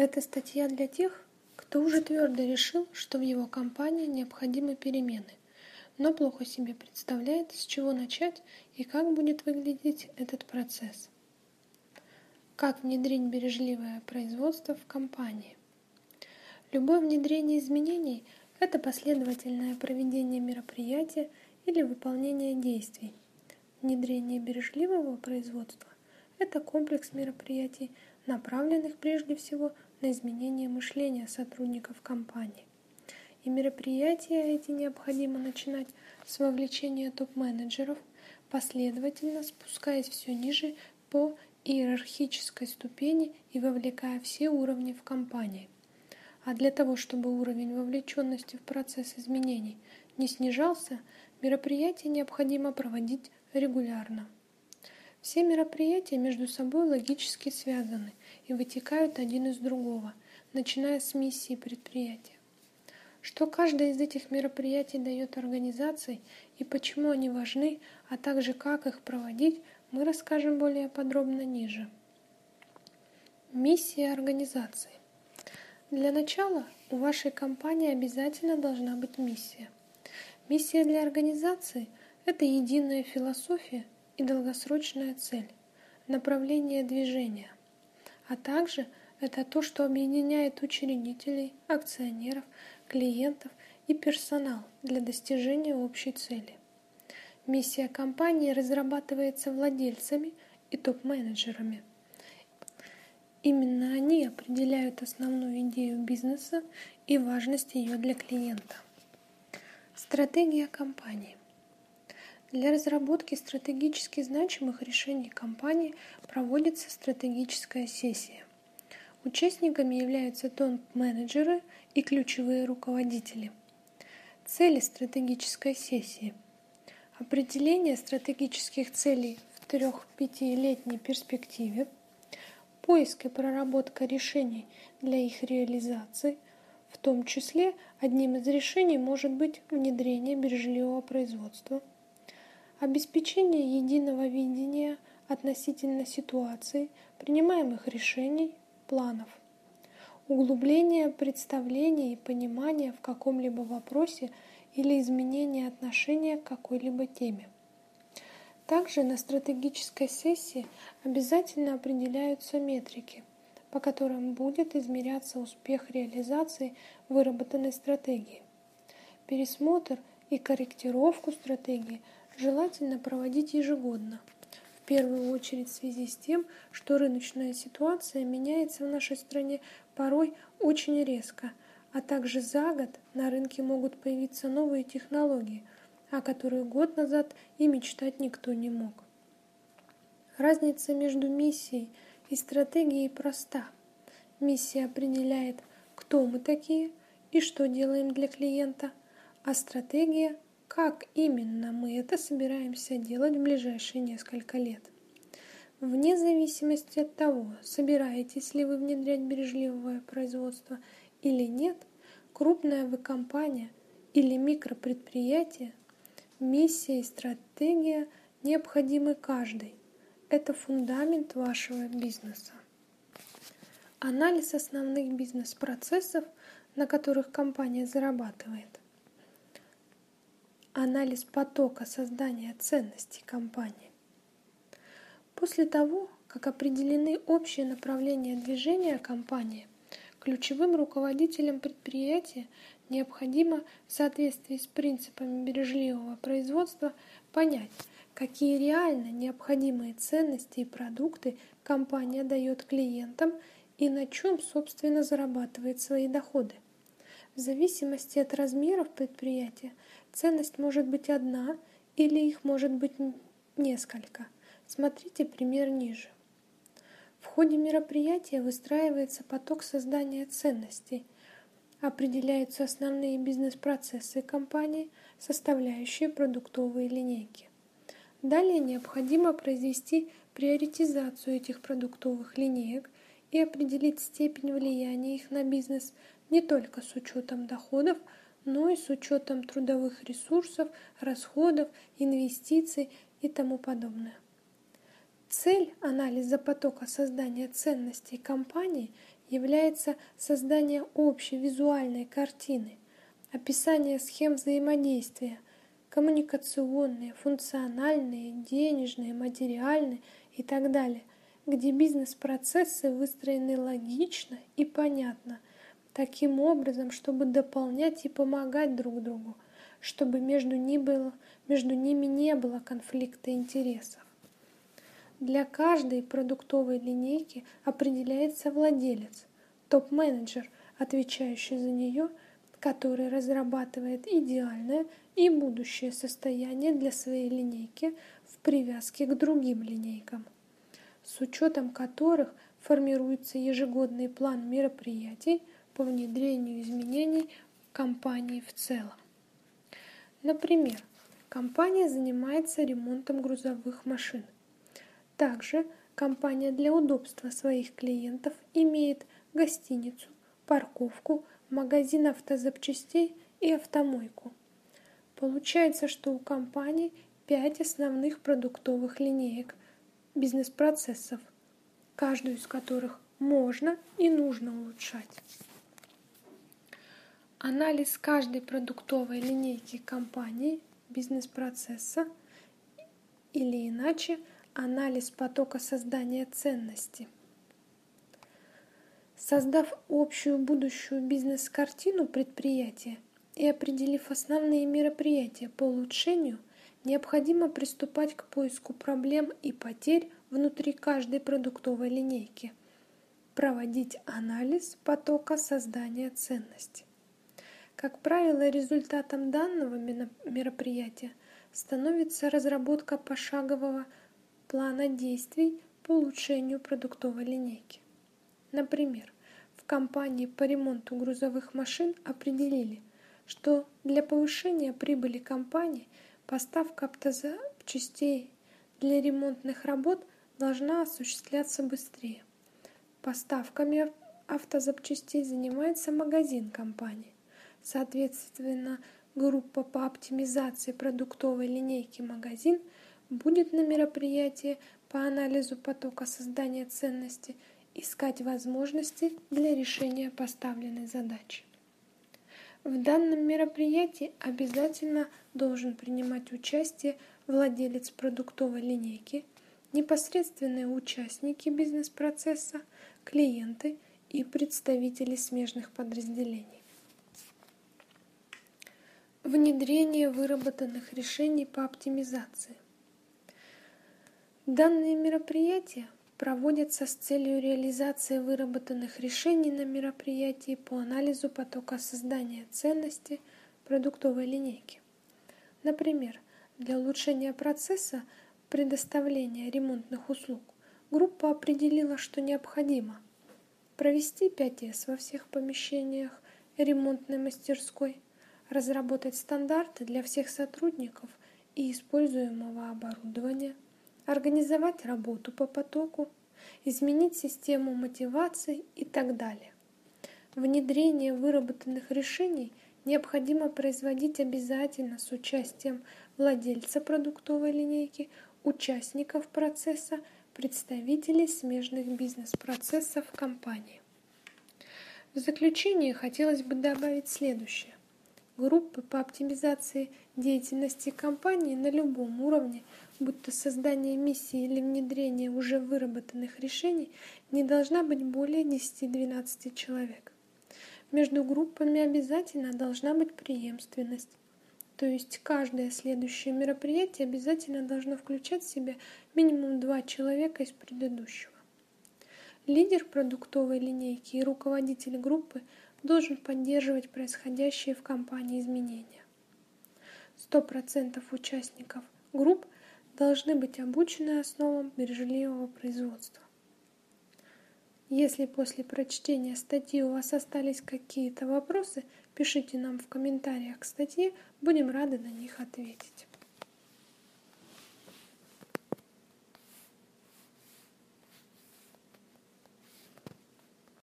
Это статья для тех, кто уже твердо решил, что в его компании необходимы перемены, но плохо себе представляет, с чего начать и как будет выглядеть этот процесс. Как внедрить бережливое производство в компании? Любое внедрение изменений – это последовательное проведение мероприятия или выполнение действий. Внедрение бережливого производства – это комплекс мероприятий, направленных прежде всего на изменение мышления сотрудников компании. И мероприятия эти необходимо начинать с вовлечения топ-менеджеров, последовательно спускаясь все ниже по иерархической ступени и вовлекая все уровни в компании. А для того, чтобы уровень вовлеченности в процесс изменений не снижался, мероприятия необходимо проводить регулярно. Все мероприятия между собой логически связаны и вытекают один из другого, начиная с миссии предприятия. Что каждое из этих мероприятий дает организации и почему они важны, а также как их проводить, мы расскажем более подробно ниже. Миссия организации. Для начала у вашей компании обязательно должна быть миссия. Миссия для организации – это единая философия и долгосрочная цель, направление движения, а также это то, что объединяет учредителей, акционеров, клиентов и персонал для достижения общей цели. Миссия компании разрабатывается владельцами и топ-менеджерами. Именно они определяют основную идею бизнеса и важность ее для клиента. Стратегия компании. Для разработки стратегически значимых решений компании проводится стратегическая сессия. Участниками являются топ-менеджеры и ключевые руководители. Цели стратегической сессии. Определение стратегических целей в трех-пятилетней перспективе, поиск и проработка решений для их реализации, в том числе одним из решений может быть внедрение бережливого производства – обеспечение единого видения относительно ситуации, принимаемых решений, планов, углубление представления и понимания в каком-либо вопросе или изменение отношения к какой-либо теме. Также на стратегической сессии обязательно определяются метрики, по которым будет измеряться успех реализации выработанной стратегии. Пересмотр и корректировку стратегии – желательно проводить ежегодно. В первую очередь в связи с тем, что рыночная ситуация меняется в нашей стране порой очень резко, а также за год на рынке могут появиться новые технологии, о которых год назад и мечтать никто не мог. Разница между миссией и стратегией проста. Миссия определяет, кто мы такие и что делаем для клиента, а стратегия как именно мы это собираемся делать в ближайшие несколько лет. Вне зависимости от того, собираетесь ли вы внедрять бережливое производство или нет, крупная вы компания или микропредприятие, миссия и стратегия необходимы каждой. Это фундамент вашего бизнеса. Анализ основных бизнес-процессов, на которых компания зарабатывает – анализ потока создания ценностей компании. После того, как определены общие направления движения компании, ключевым руководителям предприятия необходимо в соответствии с принципами бережливого производства понять, какие реально необходимые ценности и продукты компания дает клиентам и на чем, собственно, зарабатывает свои доходы. В зависимости от размеров предприятия Ценность может быть одна или их может быть несколько. Смотрите пример ниже. В ходе мероприятия выстраивается поток создания ценностей, определяются основные бизнес-процессы компании, составляющие продуктовые линейки. Далее необходимо произвести приоритизацию этих продуктовых линеек и определить степень влияния их на бизнес не только с учетом доходов, но и с учетом трудовых ресурсов, расходов, инвестиций и тому подобное. Цель анализа потока создания ценностей компании является создание общей визуальной картины, описание схем взаимодействия, коммуникационные, функциональные, денежные, материальные и так далее, где бизнес-процессы выстроены логично и понятно, таким образом, чтобы дополнять и помогать друг другу, чтобы между, ни было, между ними не было конфликта интересов. Для каждой продуктовой линейки определяется владелец, топ-менеджер, отвечающий за нее, который разрабатывает идеальное и будущее состояние для своей линейки в привязке к другим линейкам, с учетом которых формируется ежегодный план мероприятий по внедрению изменений компании в целом. Например, компания занимается ремонтом грузовых машин – также компания для удобства своих клиентов имеет гостиницу, парковку, магазин автозапчастей и автомойку. Получается, что у компании пять основных продуктовых линеек бизнес-процессов, каждую из которых можно и нужно улучшать. Анализ каждой продуктовой линейки компании, бизнес-процесса или иначе – Анализ потока создания ценности. Создав общую будущую бизнес-картину предприятия и определив основные мероприятия по улучшению, необходимо приступать к поиску проблем и потерь внутри каждой продуктовой линейки, проводить анализ потока создания ценности. Как правило, результатом данного мероприятия становится разработка пошагового плана действий по улучшению продуктовой линейки. Например, в компании по ремонту грузовых машин определили, что для повышения прибыли компании поставка автозапчастей для ремонтных работ должна осуществляться быстрее. Поставками автозапчастей занимается магазин компании. Соответственно, группа по оптимизации продуктовой линейки «Магазин» – будет на мероприятии по анализу потока создания ценности искать возможности для решения поставленной задачи. В данном мероприятии обязательно должен принимать участие владелец продуктовой линейки, непосредственные участники бизнес-процесса, клиенты и представители смежных подразделений. Внедрение выработанных решений по оптимизации – Данные мероприятия проводятся с целью реализации выработанных решений на мероприятии по анализу потока создания ценности продуктовой линейки. Например, для улучшения процесса предоставления ремонтных услуг группа определила, что необходимо провести 5С во всех помещениях ремонтной мастерской, разработать стандарты для всех сотрудников и используемого оборудования – организовать работу по потоку, изменить систему мотивации и так далее. Внедрение выработанных решений необходимо производить обязательно с участием владельца продуктовой линейки, участников процесса, представителей смежных бизнес-процессов компании. В заключение хотелось бы добавить следующее. Группы по оптимизации деятельности компании на любом уровне будто создание миссии или внедрение уже выработанных решений не должна быть более 10-12 человек. Между группами обязательно должна быть преемственность. То есть каждое следующее мероприятие обязательно должно включать в себя минимум два человека из предыдущего. Лидер продуктовой линейки и руководитель группы должен поддерживать происходящие в компании изменения. 100% участников групп – должны быть обучены основам бережливого производства. Если после прочтения статьи у вас остались какие-то вопросы, пишите нам в комментариях к статье, будем рады на них ответить.